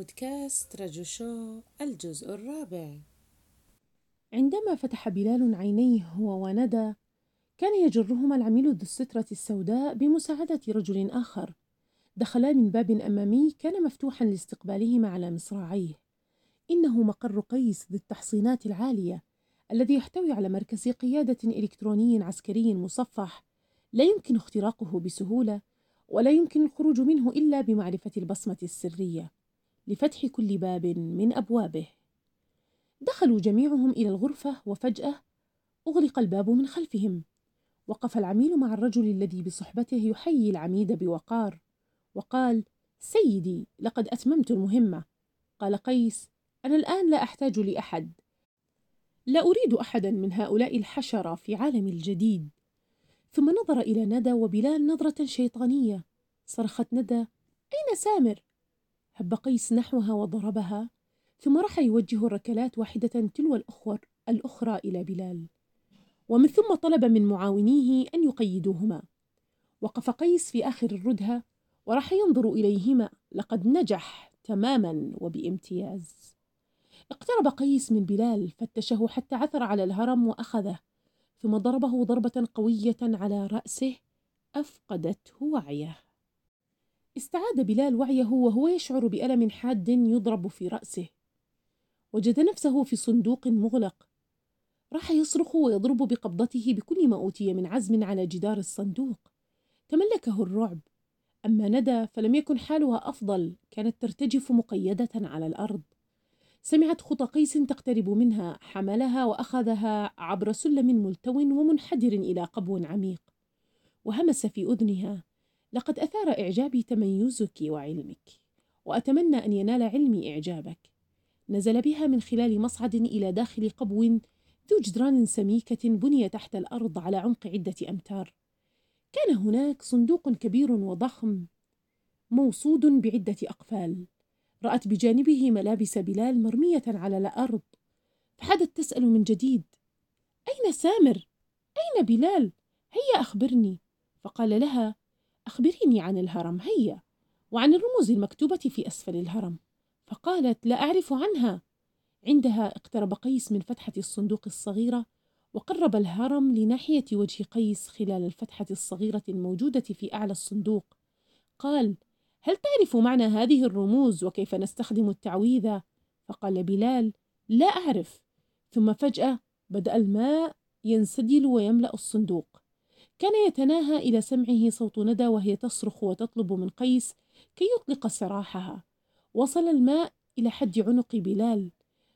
بودكاست رجو شو الجزء الرابع. عندما فتح بلال عينيه هو وندى كان يجرهما العميل ذو السترة السوداء بمساعدة رجل آخر. دخلا من باب أمامي كان مفتوحا لاستقبالهما على مصراعيه. إنه مقر قيس ذي التحصينات العالية الذي يحتوي على مركز قيادة إلكتروني عسكري مصفح. لا يمكن اختراقه بسهولة ولا يمكن الخروج منه إلا بمعرفة البصمة السرية. لفتح كل باب من أبوابه. دخلوا جميعهم إلى الغرفة وفجأة أغلق الباب من خلفهم. وقف العميل مع الرجل الذي بصحبته يحيي العميد بوقار وقال سيدي لقد أتممت المهمة. قال قيس أنا الآن لا أحتاج لأحد. لا أريد أحدا من هؤلاء الحشرة في عالمي الجديد. ثم نظر إلى ندى وبلال نظرة شيطانية. صرخت ندى أين سامر؟ هب قيس نحوها وضربها ثم راح يوجه الركلات واحدة تلو الأخر الأخرى إلى بلال. ومن ثم طلب من معاونيه أن يقيدوهما. وقف قيس في آخر الردهة وراح ينظر إليهما لقد نجح تماما وبامتياز. اقترب قيس من بلال فتشه حتى عثر على الهرم وأخذه ثم ضربه ضربة قوية على رأسه أفقدته وعيه. استعاد بلال وعيه وهو يشعر بألم حاد يضرب في رأسه. وجد نفسه في صندوق مغلق. راح يصرخ ويضرب بقبضته بكل ما أوتي من عزم على جدار الصندوق. تملكه الرعب. أما ندى فلم يكن حالها أفضل كانت ترتجف مقيدة على الأرض. سمعت خطى قيس تقترب منها حملها وأخذها عبر سلم ملتو ومنحدر إلى قبو عميق. وهمس في أذنها. لقد أثار إعجابي تميزك وعلمك وأتمنى أن ينال علمي إعجابك. نزل بها من خلال مصعد إلى داخل قبو ذو جدران سميكة بني تحت الأرض على عمق عدة أمتار. كان هناك صندوق كبير وضخم موصود بعدة أقفال. رأت بجانبه ملابس بلال مرمية على الأرض. فحدت تسأل من جديد أين سامر؟ أين بلال؟ هيا أخبرني. فقال لها أخبريني عن الهرم هيا. وعن الرموز المكتوبة في أسفل الهرم. فقالت لا أعرف عنها. عندها اقترب قيس من فتحة الصندوق الصغيرة وقرب الهرم لناحية وجه قيس خلال الفتحة الصغيرة الموجودة في أعلى الصندوق. قال هل تعرف معنى هذه الرموز وكيف نستخدم التعويذة؟ فقال بلال لا أعرف. ثم فجأة بدأ الماء ينسدل ويملأ الصندوق. كان يتناهى إلى سمعه صوت ندى وهي تصرخ وتطلب من قيس كي يطلق سراحها. وصل الماء إلى حد عنق بلال.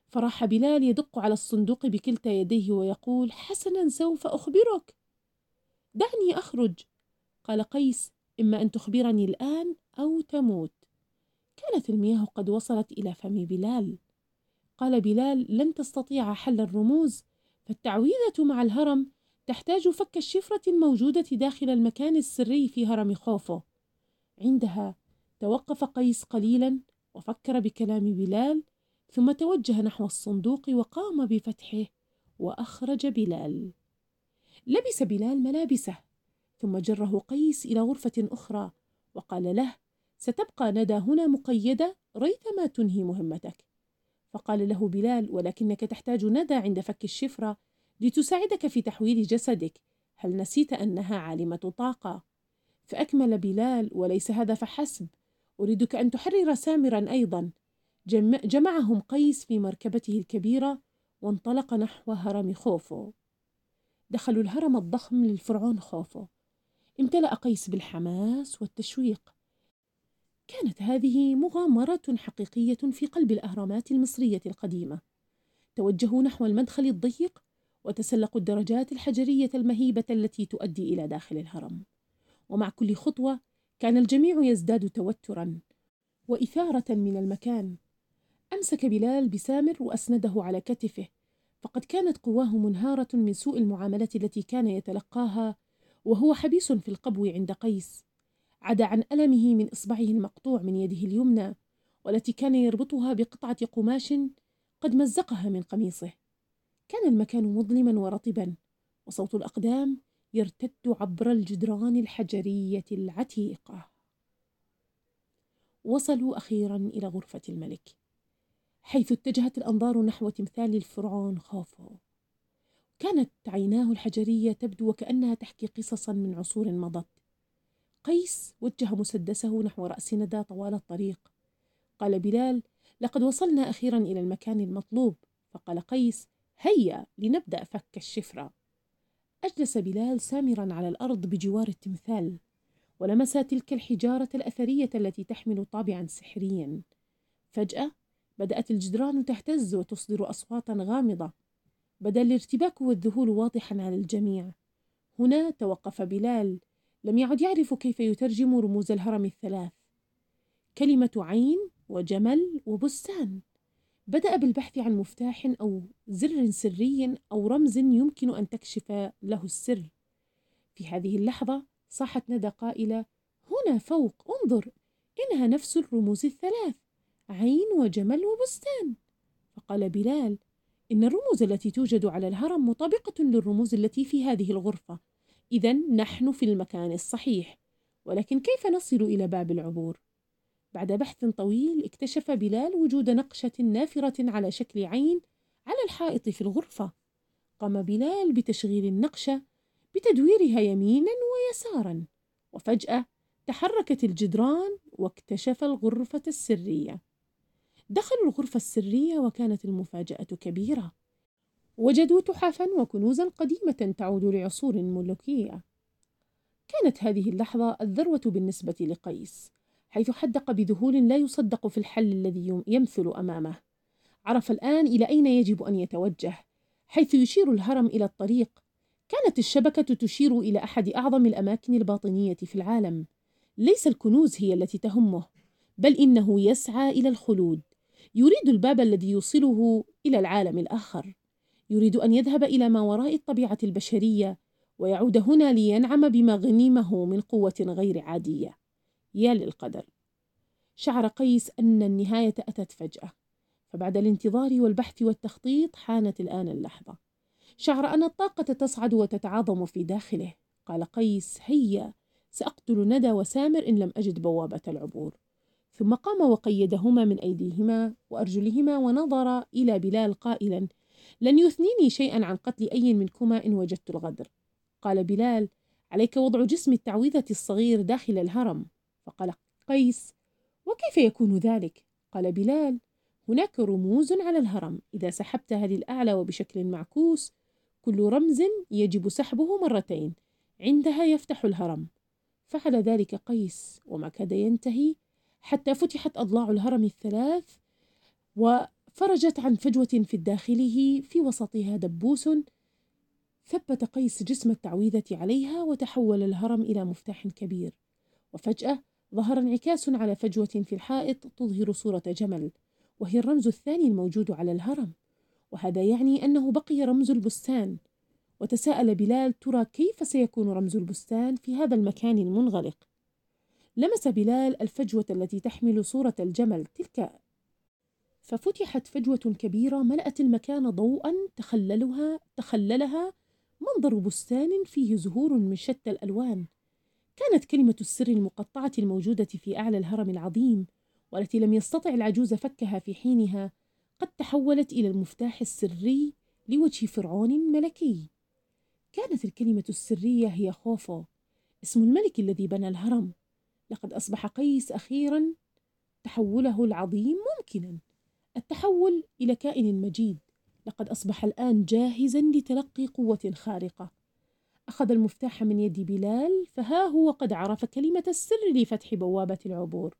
فراح بلال يدق على الصندوق بكلتا يديه ويقول حسنا سوف أخبرك. دعني أخرج. قال قيس إما أن تخبرني الآن أو تموت. كانت المياه قد وصلت إلى فم بلال. قال بلال لن تستطيع حل الرموز فالتعويذة مع الهرم تحتاج فك الشفرة الموجودة داخل المكان السري في هرم خوفو. عندها توقف قيس قليلا وفكر بكلام بلال ثم توجه نحو الصندوق وقام بفتحه وأخرج بلال. لبس بلال ملابسه ثم جره قيس إلى غرفة أخرى وقال له ستبقى ندى هنا مقيدة ريثما تنهي مهمتك. فقال له بلال ولكنك تحتاج ندى عند فك الشفرة لتساعدك في تحويل جسدك. هل نسيت أنها عالمة طاقة؟ فأكمل بلال وليس هذا فحسب أريدك أن تحرر سامرا أيضا. جمعهم قيس في مركبته الكبيرة وانطلق نحو هرم خوفو. دخلوا الهرم الضخم للفرعون خوفو. امتلأ قيس بالحماس والتشويق. كانت هذه مغامرة حقيقية في قلب الأهرامات المصرية القديمة. توجهوا نحو المدخل الضيق وتسلقوا الدرجات الحجرية المهيبة التي تؤدي إلى داخل الهرم. ومع كل خطوة كان الجميع يزداد توترا وإثارة من المكان. أمسك بلال بسامر وأسنده على كتفه فقد كانت قواه منهارة من سوء المعاملة التي كان يتلقاها وهو حبيس في القبو عند قيس. عدا عن ألمه من إصبعه المقطوع من يده اليمنى والتي كان يربطها بقطعة قماش قد مزقها من قميصه. كان المكان مظلما ورطبا وصوت الأقدام يرتد عبر الجدران الحجرية العتيقة. وصلوا أخيرا إلى غرفة الملك حيث اتجهت الأنظار نحو تمثال الفرعون خوفو. كانت عيناه الحجرية تبدو وكأنها تحكي قصصا من عصور مضت. قيس وجه مسدسه نحو رأس ندى طوال الطريق. قال بلال لقد وصلنا أخيرا إلى المكان المطلوب. فقال قيس هيا لنبدأ فك الشفرة. أجلس بلال سامرا على الأرض بجوار التمثال ولمس تلك الحجارة الأثرية التي تحمل طابعا سحريا. فجأة بدأت الجدران تهتز وتصدر أصواتا غامضة. بدأ الارتباك والذهول واضحا على الجميع. هنا توقف بلال لم يعد يعرف كيف يترجم رموز الهرم الثلاث. كلمة عين وجمل وبستان. بدأ بالبحث عن مفتاح أو زر سري أو رمز يمكن أن تكشف له السر. في هذه اللحظة صاحت ندى قائلة هنا فوق انظر إنها نفس الرموز الثلاث عين وجمل وبستان. فقال بلال إن الرموز التي توجد على الهرم مطابقة للرموز التي في هذه الغرفة. إذا نحن في المكان الصحيح. ولكن كيف نصل إلى باب العبور؟ بعد بحث طويل اكتشف بلال وجود نقشة نافرة على شكل عين على الحائط في الغرفة. قام بلال بتشغيل النقشة بتدويرها يمينا ويسارا وفجأة تحركت الجدران واكتشف الغرفة السرية. دخلوا الغرفة السرية وكانت المفاجأة كبيرة. وجدوا تحفا وكنوزا قديمة تعود لعصور ملوكية. كانت هذه اللحظة الذروة بالنسبة لقيس. حيث حدق بذهول لا يصدق في الحل الذي يمثل أمامه. عرف الآن إلى أين يجب أن يتوجه. حيث يشير الهرم إلى الطريق كانت الشبكة تشير إلى أحد أعظم الأماكن الباطنية في العالم. ليس الكنوز هي التي تهمه بل إنه يسعى إلى الخلود. يريد الباب الذي يوصله إلى العالم الآخر. يريد أن يذهب إلى ما وراء الطبيعة البشرية ويعود هنا لينعم بما غنمه من قوة غير عادية. يا للقدر. شعر قيس أن النهاية أتت فجأة فبعد الانتظار والبحث والتخطيط حانت الآن اللحظة. شعر أن الطاقة تصعد وتتعاظم في داخله. قال قيس هيا سأقتل ندى وسامر إن لم أجد بوابة العبور. ثم قام وقيدهما من أيديهما وأرجلهما ونظر إلى بلال قائلا لن يثنيني شيئا عن قتل أي منكما إن وجدت الغدر. قال بلال عليك وضع جسم التعويذة الصغير داخل الهرم. فقال قيس وكيف يكون ذلك؟ قال بلال هناك رموز على الهرم إذا سحبتها للأعلى وبشكل معكوس كل رمز يجب سحبه مرتين عندها يفتح الهرم. فعل ذلك قيس وما كاد ينتهي حتى فتحت أضلاع الهرم الثلاث وفرجت عن فجوة في داخله في وسطها دبوس ثبت قيس جسم التعويذة عليها وتحول الهرم إلى مفتاح كبير. وفجأة ظهر انعكاس على فجوة في الحائط تظهر صورة جمل وهي الرمز الثاني الموجود على الهرم وهذا يعني أنه بقي رمز البستان. وتساءل بلال ترى كيف سيكون رمز البستان في هذا المكان المنغلق؟ لمس بلال الفجوة التي تحمل صورة الجمل تلك. ففتحت فجوة كبيرة ملأت المكان ضوءا تخللها تخللها منظر بستان فيه زهور من شتى الألوان. كانت كلمة السر المقطعة الموجودة في أعلى الهرم العظيم والتي لم يستطع العجوز فكها في حينها قد تحولت إلى المفتاح السري لوجه فرعون ملكي. كانت الكلمة السرية هي خوفو اسم الملك الذي بنى الهرم. لقد أصبح قيس أخيرا تحوله العظيم ممكنا. التحول إلى كائن مجيد. لقد أصبح الآن جاهزا لتلقي قوة خارقة. أخذ المفتاح من يد بلال فها هو قد عرف كلمة السر لفتح بوابة العبور.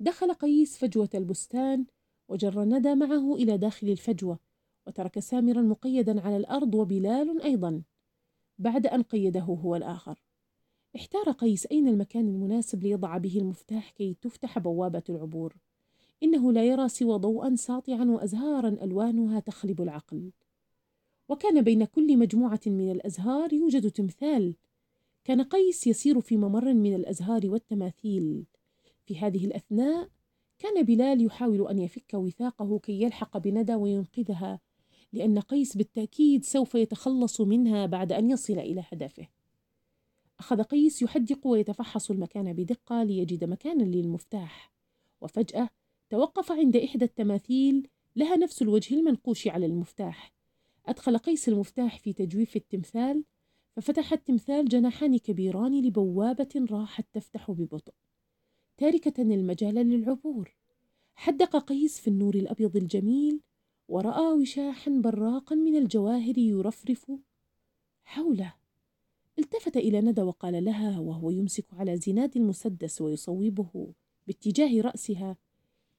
دخل قيس فجوة البستان وجر ندى معه إلى داخل الفجوة وترك سامرا مقيدا على الأرض وبلال أيضا. بعد أن قيده هو الآخر. احتار قيس أين المكان المناسب ليضع به المفتاح كي تفتح بوابة العبور. إنه لا يرى سوى ضوءا ساطعا وأزهارا ألوانها تخلب العقل. وكان بين كل مجموعة من الأزهار يوجد تمثال. كان قيس يسير في ممر من الأزهار والتماثيل. في هذه الأثناء كان بلال يحاول أن يفك وثاقه كي يلحق بندى وينقذها لأن قيس بالتأكيد سوف يتخلص منها بعد أن يصل إلى هدفه. أخذ قيس يحدق ويتفحص المكان بدقة ليجد مكانا للمفتاح. وفجأة توقف عند إحدى التماثيل لها نفس الوجه المنقوش على المفتاح. أدخل قيس المفتاح في تجويف التمثال ففتح التمثال جناحان كبيران لبوابة راحت تفتح ببطء تاركة المجال للعبور. حدق قيس في النور الأبيض الجميل ورأى وشاحا براقا من الجواهر يرفرف. حوله! التفت إلى ندى وقال لها وهو يمسك على زناد المسدس ويصوبه باتجاه رأسها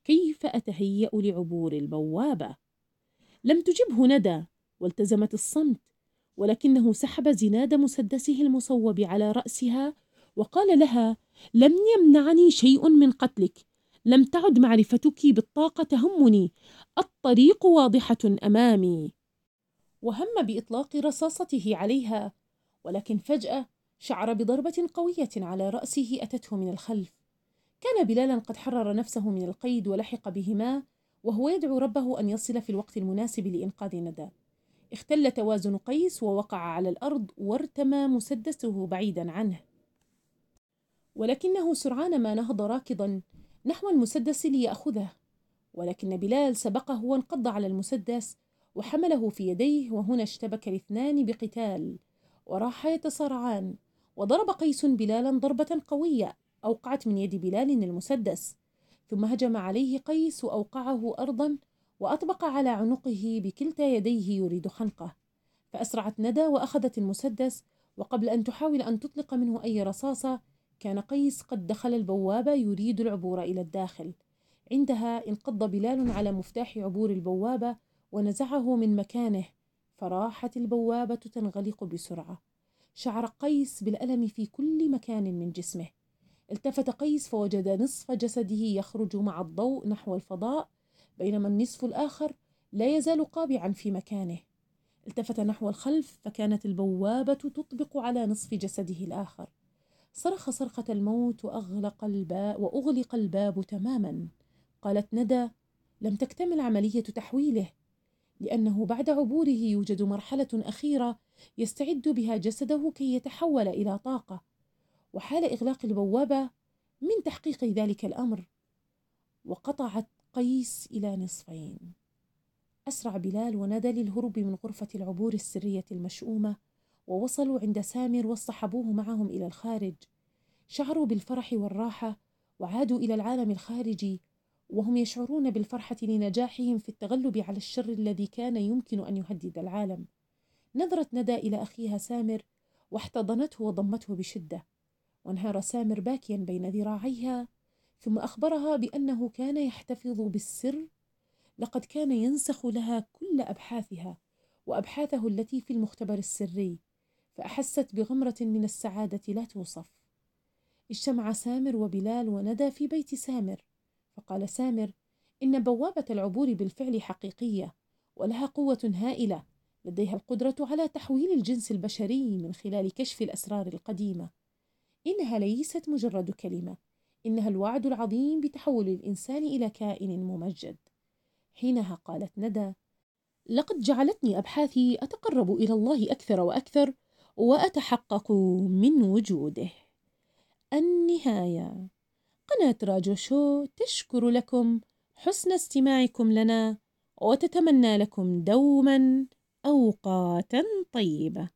كيف أتهيأ لعبور البوابة؟ لم تجبه ندى. والتزمت الصمت ولكنه سحب زناد مسدسه المصوب على رأسها وقال لها لم يمنعني شيء من قتلك لم تعد معرفتك بالطاقة تهمني الطريق واضحة أمامي. وهم بإطلاق رصاصته عليها ولكن فجأة شعر بضربة قوية على رأسه أتته من الخلف. كان بلالا قد حرر نفسه من القيد ولحق بهما وهو يدعو ربه أن يصل في الوقت المناسب لإنقاذ ندى. اختل توازن قيس ووقع على الأرض وارتمى مسدسه بعيدا عنه. ولكنه سرعان ما نهض راكضا نحو المسدس ليأخذه. ولكن بلال سبقه وانقض على المسدس وحمله في يديه وهنا اشتبك الاثنان بقتال. وراحا يتصارعان. وضرب قيس بلالا ضربة قوية أوقعت من يد بلال المسدس. ثم هجم عليه قيس وأوقعه أرضا وأطبق على عنقه بكلتا يديه يريد خنقه فأسرعت ندى وأخذت المسدس وقبل أن تحاول أن تطلق منه أي رصاصة كان قيس قد دخل البوابة يريد العبور إلى الداخل. عندها انقض بلال على مفتاح عبور البوابة ونزعه من مكانه فراحت البوابة تنغلق بسرعة. شعر قيس بالألم في كل مكان من جسمه. التفت قيس فوجد نصف جسده يخرج مع الضوء نحو الفضاء بينما النصف الآخر لا يزال قابعا في مكانه. التفت نحو الخلف فكانت البوابة تطبق على نصف جسده الآخر. صرخ صرخة الموت وأغلق الباب وأغلق الباب تماما. قالت ندى لم تكتمل عملية تحويله لأنه بعد عبوره يوجد مرحلة أخيرة يستعد بها جسده كي يتحول إلى طاقة. وحال إغلاق البوابة من تحقيق ذلك الأمر وقطعت قيس إلى نصفين. أسرع بلال وندى للهروب من غرفة العبور السرية المشؤومة ووصلوا عند سامر واصطحبوه معهم إلى الخارج. شعروا بالفرح والراحة وعادوا إلى العالم الخارجي وهم يشعرون بالفرحة لنجاحهم في التغلب على الشر الذي كان يمكن أن يهدد العالم. نظرت ندى إلى أخيها سامر واحتضنته وضمته بشدة. وانهار سامر باكيا بين ذراعيها ثم أخبرها بأنه كان يحتفظ بالسر. لقد كان ينسخ لها كل أبحاثها وأبحاثه التي في المختبر السري فأحست بغمرة من السعادة لا توصف. اجتمع سامر وبلال وندى في بيت سامر فقال سامر إن بوابة العبور بالفعل حقيقية ولها قوة هائلة لديها القدرة على تحويل الجنس البشري من خلال كشف الأسرار القديمة. إنها ليست مجرد كلمة إنها الوعد العظيم بتحول الإنسان إلى كائن ممجد. حينها قالت ندى لقد جعلتني أبحاثي أتقرب إلى الله أكثر وأكثر وأتحقق من وجوده. النهاية. قناة راجو شو تشكر لكم حسن استماعكم لنا وتتمنى لكم دوما أوقاتا طيبة.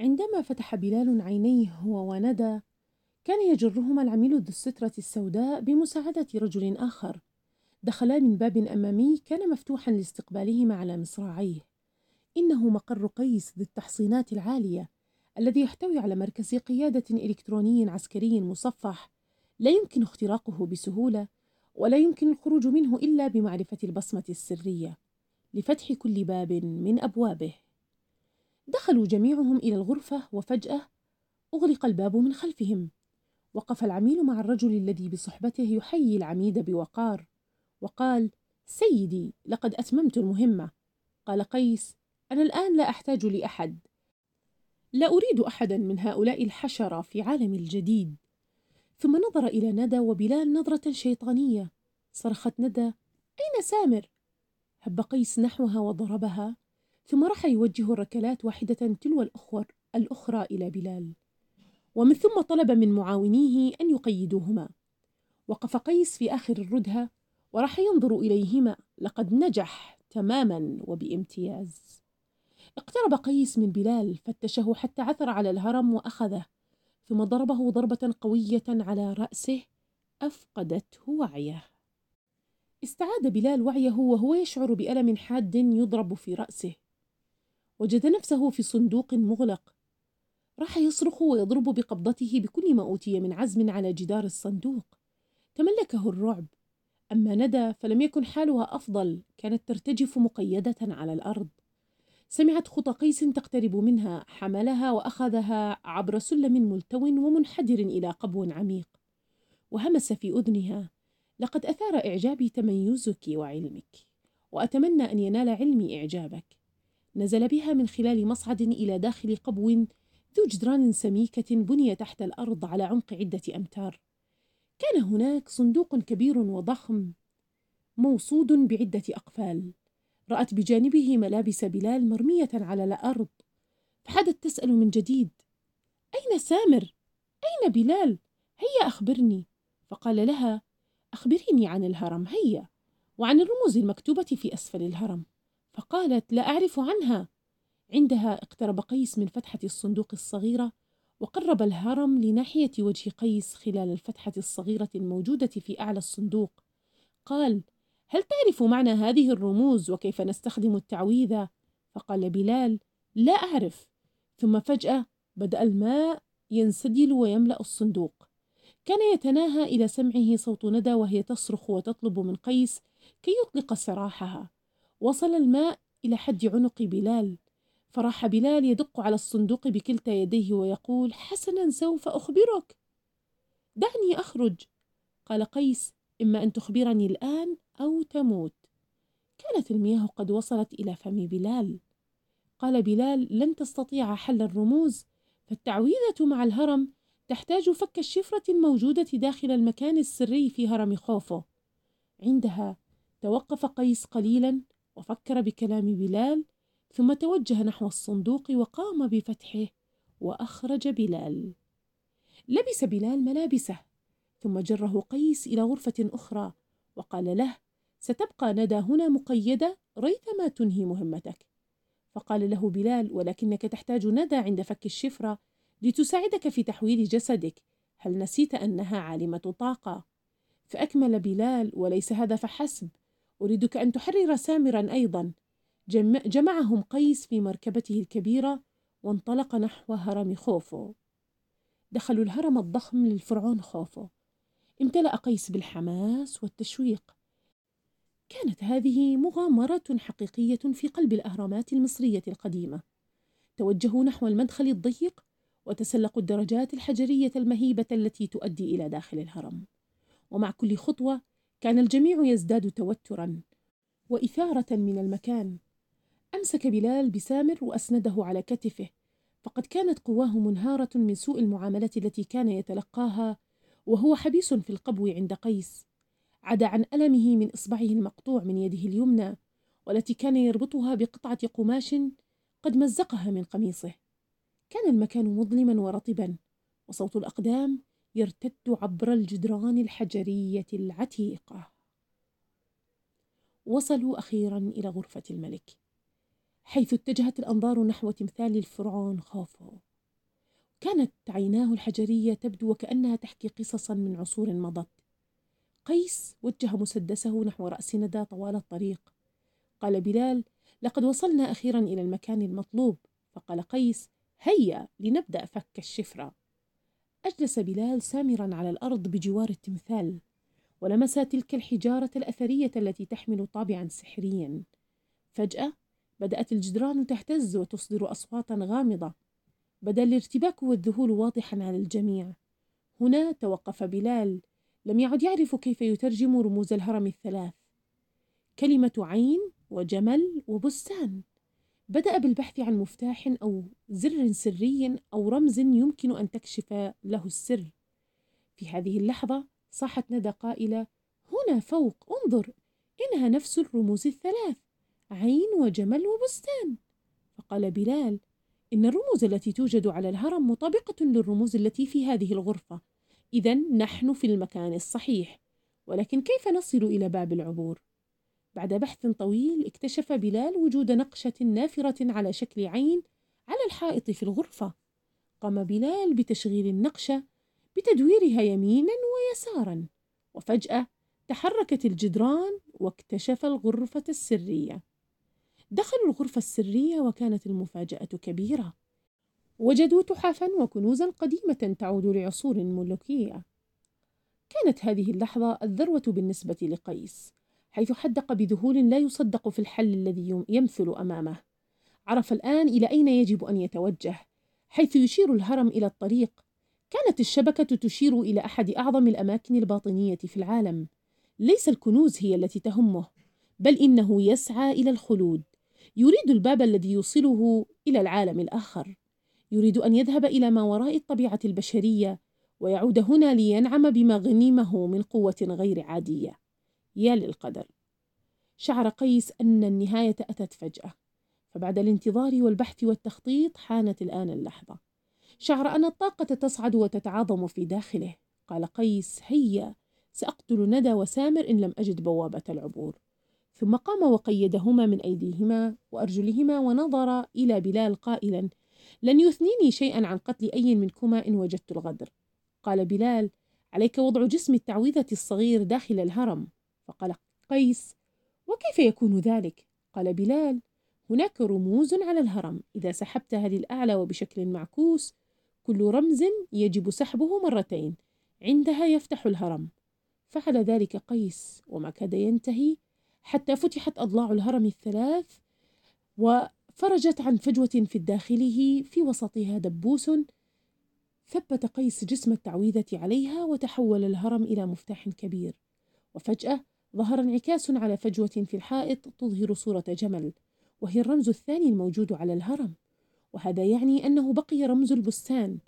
عندما فتح بلال عينيه هو وندى كان يجرهما العميل ذو السترة السوداء بمساعدة رجل آخر. دخلا من باب أمامي كان مفتوحا لاستقبالهما على مصراعيه. إنه مقر قيس ذي التحصينات العالية الذي يحتوي على مركز قيادة إلكتروني عسكري مصفح. لا يمكن اختراقه بسهولة ولا يمكن الخروج منه إلا بمعرفة البصمة السرية. لفتح كل باب من أبوابه. دخلوا جميعهم إلى الغرفة وفجأة أغلق الباب من خلفهم. وقف العميل مع الرجل الذي بصحبته يحيي العميد بوقار وقال سيدي لقد أتممت المهمة. قال قيس أنا الآن لا أحتاج لأحد. لا أريد أحدا من هؤلاء الحشرة في عالمي الجديد. ثم نظر إلى ندى وبلال نظرة شيطانية. صرخت ندى أين سامر؟ هب قيس نحوها وضربها ثم راح يوجه الركلات واحدة تلو الأخر الأخرى إلى بلال. ومن ثم طلب من معاونيه أن يقيدوهما. وقف قيس في آخر الردهة وراح ينظر إليهما لقد نجح تماما وبامتياز. اقترب قيس من بلال فتشه حتى عثر على الهرم وأخذه ثم ضربه ضربة قوية على رأسه أفقدته وعيه. استعاد بلال وعيه وهو يشعر بألم حاد يضرب في رأسه. وجد نفسه في صندوق مغلق. راح يصرخ ويضرب بقبضته بكل ما أوتي من عزم على جدار الصندوق. تملكه الرعب. أما ندى فلم يكن حالها أفضل كانت ترتجف مقيدة على الأرض. سمعت خطى قيس تقترب منها حملها وأخذها عبر سلم ملتو ومنحدر إلى قبو عميق. وهمس في أذنها لقد أثار إعجابي تميزك وعلمك وأتمنى أن ينال علمي إعجابك. نزل بها من خلال مصعد إلى داخل قبو ذو جدران سميكة بني تحت الأرض على عمق عدة أمتار. كان هناك صندوق كبير وضخم موصود بعدة أقفال. رأت بجانبه ملابس بلال مرمية على الأرض. فحدت تسأل من جديد أين سامر؟ أين بلال؟ هيا أخبرني. فقال لها أخبريني عن الهرم هيا وعن الرموز المكتوبة في أسفل الهرم. فقالت لا أعرف عنها. عندها اقترب قيس من فتحة الصندوق الصغيرة وقرب الهرم لناحية وجه قيس خلال الفتحة الصغيرة الموجودة في أعلى الصندوق. قال هل تعرف معنى هذه الرموز وكيف نستخدم التعويذة؟ فقال بلال لا أعرف. ثم فجأة بدأ الماء ينسدل ويملأ الصندوق. كان يتناهى إلى سمعه صوت ندى وهي تصرخ وتطلب من قيس كي يطلق سراحها. وصل الماء إلى حد عنق بلال فراح بلال يدق على الصندوق بكلتا يديه ويقول حسنا سوف أخبرك. دعني أخرج. قال قيس إما أن تخبرني الآن أو تموت. كانت المياه قد وصلت إلى فم بلال. قال بلال لن تستطيع حل الرموز فالتعويذة مع الهرم تحتاج فك الشفرة الموجودة داخل المكان السري في هرم خوفو. عندها توقف قيس قليلا وفكر بكلام بلال ثم توجه نحو الصندوق وقام بفتحه وأخرج بلال. لبس بلال ملابسه ثم جره قيس إلى غرفة أخرى وقال له ستبقى ندى هنا مقيدة ريثما تنهي مهمتك. فقال له بلال ولكنك تحتاج ندى عند فك الشفرة لتساعدك في تحويل جسدك. هل نسيت أنها عالمة طاقة؟ فأكمل بلال وليس هذا فحسب أريدك أن تحرر سامرا أيضا. جمعهم قيس في مركبته الكبيرة وانطلق نحو هرم خوفو. دخلوا الهرم الضخم للفرعون خوفو. امتلأ قيس بالحماس والتشويق. كانت هذه مغامرة حقيقية في قلب الأهرامات المصرية القديمة. توجهوا نحو المدخل الضيق وتسلقوا الدرجات الحجرية المهيبة التي تؤدي إلى داخل الهرم. ومع كل خطوة كان الجميع يزداد توترا وإثارة من المكان. أمسك بلال بسامر وأسنده على كتفه فقد كانت قواه منهارة من سوء المعاملة التي كان يتلقاها وهو حبيس في القبو عند قيس. عدا عن ألمه من إصبعه المقطوع من يده اليمنى والتي كان يربطها بقطعة قماش قد مزقها من قميصه. كان المكان مظلما ورطبا وصوت الأقدام يرتد عبر الجدران الحجرية العتيقة. وصلوا أخيرا إلى غرفة الملك حيث اتجهت الأنظار نحو تمثال الفرعون خوفو. كانت عيناه الحجرية تبدو وكأنها تحكي قصصا من عصور مضت. قيس وجه مسدسه نحو رأس ندى طوال الطريق. قال بلال لقد وصلنا أخيرا إلى المكان المطلوب. فقال قيس هيا لنبدأ فك الشفرة. أجلس بلال سامرا على الأرض بجوار التمثال ولمس تلك الحجارة الأثرية التي تحمل طابعا سحريا. فجأة بدأت الجدران تهتز وتصدر أصواتا غامضة. بدأ الارتباك والذهول واضحا على الجميع. هنا توقف بلال. لم يعد يعرف كيف يترجم رموز الهرم الثلاث. كلمة عين وجمل وبستان. بدأ بالبحث عن مفتاح أو زر سري أو رمز يمكن أن تكشف له السر. في هذه اللحظة صاحت ندى قائلة هنا فوق انظر إنها نفس الرموز الثلاث عين وجمل وبستان. فقال بلال إن الرموز التي توجد على الهرم مطابقة للرموز التي في هذه الغرفة. إذا نحن في المكان الصحيح. ولكن كيف نصل إلى باب العبور؟ بعد بحث طويل اكتشف بلال وجود نقشة نافرة على شكل عين على الحائط في الغرفة. قام بلال بتشغيل النقشة بتدويرها يمينا ويسارا وفجأة تحركت الجدران واكتشف الغرفة السرية. دخلوا الغرفة السرية وكانت المفاجأة كبيرة. وجدوا تحفا وكنوزا قديمة تعود لعصور ملوكية. كانت هذه اللحظة الذروة بالنسبة لقيس. حيث حدق بذهول لا يصدق في الحل الذي يمثل أمامه. عرف الآن إلى أين يجب أن يتوجه. حيث يشير الهرم إلى الطريق كانت الشبكة تشير إلى أحد أعظم الأماكن الباطنية في العالم. ليس الكنوز هي التي تهمه بل إنه يسعى إلى الخلود. يريد الباب الذي يوصله إلى العالم الآخر. يريد أن يذهب إلى ما وراء الطبيعة البشرية ويعود هنا لينعم بما غنمه من قوة غير عادية. يا للقدر. شعر قيس أن النهاية أتت فجأة فبعد الانتظار والبحث والتخطيط حانت الآن اللحظة. شعر أن الطاقة تصعد وتتعاظم في داخله. قال قيس هيا سأقتل ندى وسامر إن لم أجد بوابة العبور. ثم قام وقيدهما من أيديهما وأرجلهما ونظر إلى بلال قائلا لن يثنيني شيئا عن قتل أي منكما إن وجدت الغدر. قال بلال عليك وضع جسم التعويذة الصغير داخل الهرم. فقال قيس وكيف يكون ذلك؟ قال بلال هناك رموز على الهرم إذا سحبتها للأعلى وبشكل معكوس كل رمز يجب سحبه مرتين عندها يفتح الهرم. فعل ذلك قيس وما كاد ينتهي حتى فتحت أضلاع الهرم الثلاث وفرجت عن فجوة في داخله في وسطها دبوس ثبت قيس جسم التعويذة عليها وتحول الهرم إلى مفتاح كبير. وفجأة ظهر انعكاس على فجوة في الحائط تظهر صورة جمل وهي الرمز الثاني الموجود على الهرم وهذا يعني أنه بقي رمز البستان.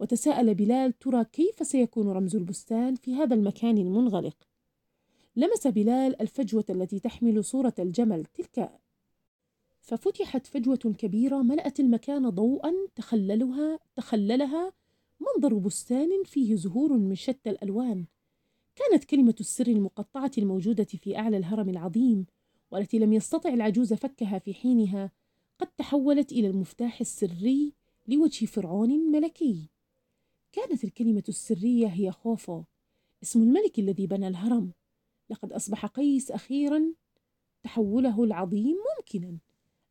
وتساءل بلال ترى كيف سيكون رمز البستان في هذا المكان المنغلق؟ لمس بلال الفجوة التي تحمل صورة الجمل تلك. ففتحت فجوة كبيرة ملأت المكان ضوءا تخللها تخللها منظر بستان فيه زهور من شتى الألوان. كانت كلمة السر المقطعة الموجودة في أعلى الهرم العظيم والتي لم يستطع العجوز فكها في حينها قد تحولت إلى المفتاح السري لوجه فرعون ملكي. كانت الكلمة السرية هي خوفو اسم الملك الذي بنى الهرم. لقد أصبح قيس أخيرا تحوله العظيم ممكنا.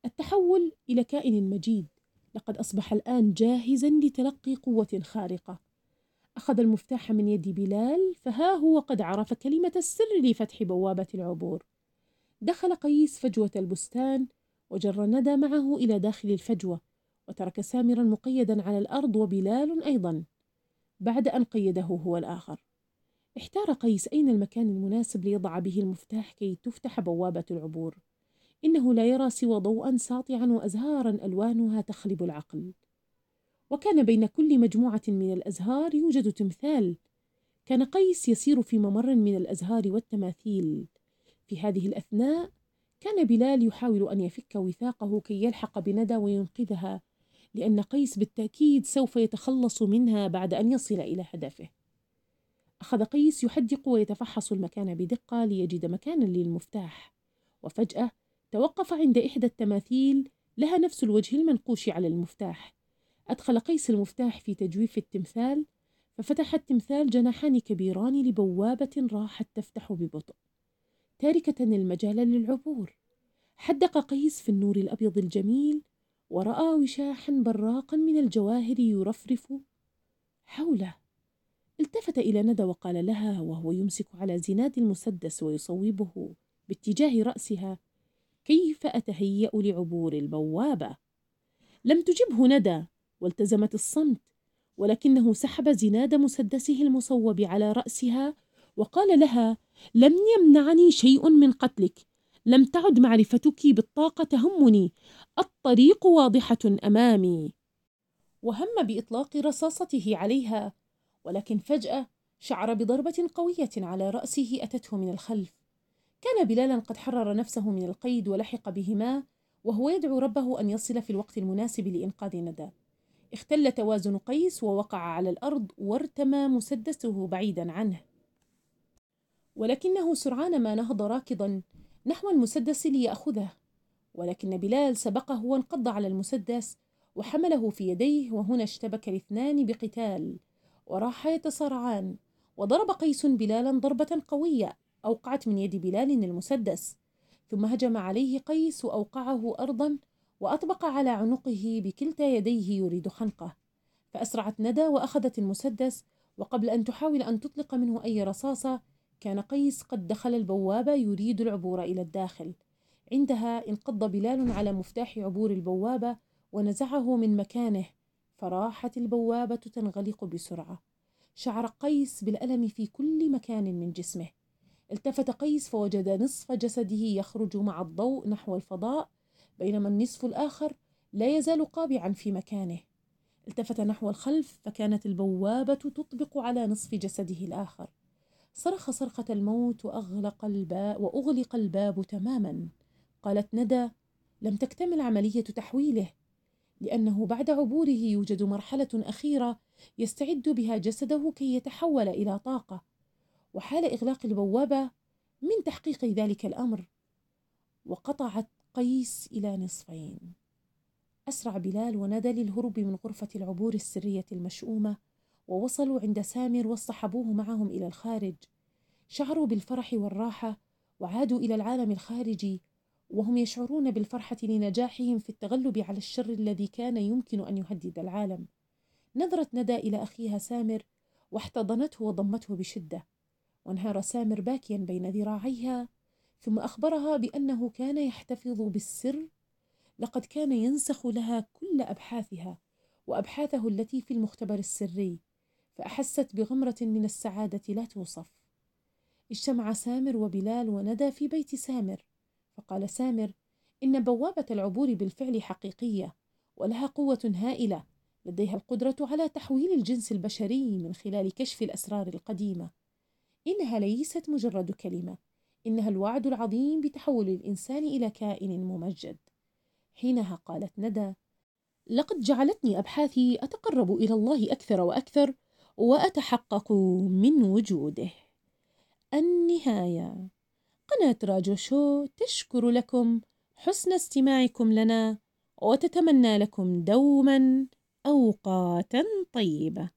التحول إلى كائن مجيد. لقد أصبح الآن جاهزا لتلقي قوة خارقة. أخذ المفتاح من يد بلال فها هو قد عرف كلمة السر لفتح بوابة العبور. دخل قيس فجوة البستان وجر ندى معه إلى داخل الفجوة وترك سامرا مقيدا على الأرض وبلال أيضا بعد أن قيده هو الآخر. احتار قيس أين المكان المناسب ليضع به المفتاح كي تفتح بوابة العبور. إنه لا يرى سوى ضوءا ساطعا وأزهارا ألوانها تخلب العقل. وكان بين كل مجموعة من الأزهار يوجد تمثال. كان قيس يسير في ممر من الأزهار والتماثيل. في هذه الأثناء كان بلال يحاول أن يفك وثاقه كي يلحق بندى وينقذها لأن قيس بالتأكيد سوف يتخلص منها بعد أن يصل إلى هدفه. أخذ قيس يحدق ويتفحص المكان بدقة ليجد مكانا للمفتاح. وفجأة توقف عند إحدى التماثيل لها نفس الوجه المنقوش على المفتاح. أدخل قيس المفتاح في تجويف التمثال ففتح التمثال جناحان كبيران لبوابة راحت تفتح ببطء تاركة المجال للعبور. حدق قيس في النور الأبيض الجميل ورأى وشاحا براقا من الجواهر يرفرف حوله. التفت إلى ندى وقال لها وهو يمسك على زناد المسدس ويصوبه باتجاه رأسها كيف أتهيأ لعبور البوابة؟ لم تجبه ندى. والتزمت الصمت ولكنه سحب زناد مسدسه المصوب على رأسها وقال لها لم يمنعني شيء من قتلك لم تعد معرفتك بالطاقة تهمني الطريق واضحة أمامي. وهم بإطلاق رصاصته عليها ولكن فجأة شعر بضربة قوية على رأسه أتته من الخلف. كان بلالا قد حرر نفسه من القيد ولحق بهما وهو يدعو ربه أن يصل في الوقت المناسب لإنقاذ ندى. اختل توازن قيس ووقع على الأرض وارتمى مسدسه بعيدا عنه. ولكنه سرعان ما نهض راكضا نحو المسدس ليأخذه. ولكن بلال سبقه وانقض على المسدس وحمله في يديه وهنا اشتبك الاثنان بقتال. وراحا يتصارعان. وضرب قيس بلالا ضربة قوية أوقعت من يد بلال المسدس. ثم هجم عليه قيس وأوقعه أرضا وأطبق على عنقه بكلتا يديه يريد خنقه فأسرعت ندى وأخذت المسدس وقبل أن تحاول أن تطلق منه أي رصاصة كان قيس قد دخل البوابة يريد العبور إلى الداخل. عندها انقض بلال على مفتاح عبور البوابة ونزعه من مكانه فراحت البوابة تنغلق بسرعة. شعر قيس بالألم في كل مكان من جسمه. التفت قيس فوجد نصف جسده يخرج مع الضوء نحو الفضاء بينما النصف الآخر لا يزال قابعا في مكانه. التفت نحو الخلف فكانت البوابة تطبق على نصف جسده الآخر. صرخ صرخة الموت وأغلق الباب وأغلق الباب تماما. قالت ندى لم تكتمل عملية تحويله لأنه بعد عبوره يوجد مرحلة أخيرة يستعد بها جسده كي يتحول إلى طاقة. وحال إغلاق البوابة من تحقيق ذلك الأمر وقطعت قيس إلى نصفين. أسرع بلال وندى للهروب من غرفة العبور السرية المشؤومة ووصلوا عند سامر واصطحبوه معهم إلى الخارج. شعروا بالفرح والراحة وعادوا إلى العالم الخارجي وهم يشعرون بالفرحة لنجاحهم في التغلب على الشر الذي كان يمكن أن يهدد العالم. نظرت ندى إلى أخيها سامر واحتضنته وضمته بشدة وانهار سامر باكيا بين ذراعيها ثم أخبرها بأنه كان يحتفظ بالسر لقد كان ينسخ لها كل أبحاثها وأبحاثه التي في المختبر السري فأحست بغمرة من السعادة لا توصف. اجتمع سامر وبلال وندى في بيت سامر فقال سامر إن بوابة العبور بالفعل حقيقية ولها قوة هائلة لديها القدرة على تحويل الجنس البشري من خلال كشف الأسرار القديمة. إنها ليست مجرد كلمة إنها الوعد العظيم بتحول الإنسان إلى كائن ممجد. حينها قالت ندى لقد جعلتني أبحاثي أتقرب إلى الله أكثر وأكثر وأتحقق من وجوده. النهاية. قناة راجو شو تشكر لكم حسن استماعكم لنا وتتمنى لكم دوما أوقاتا طيبة.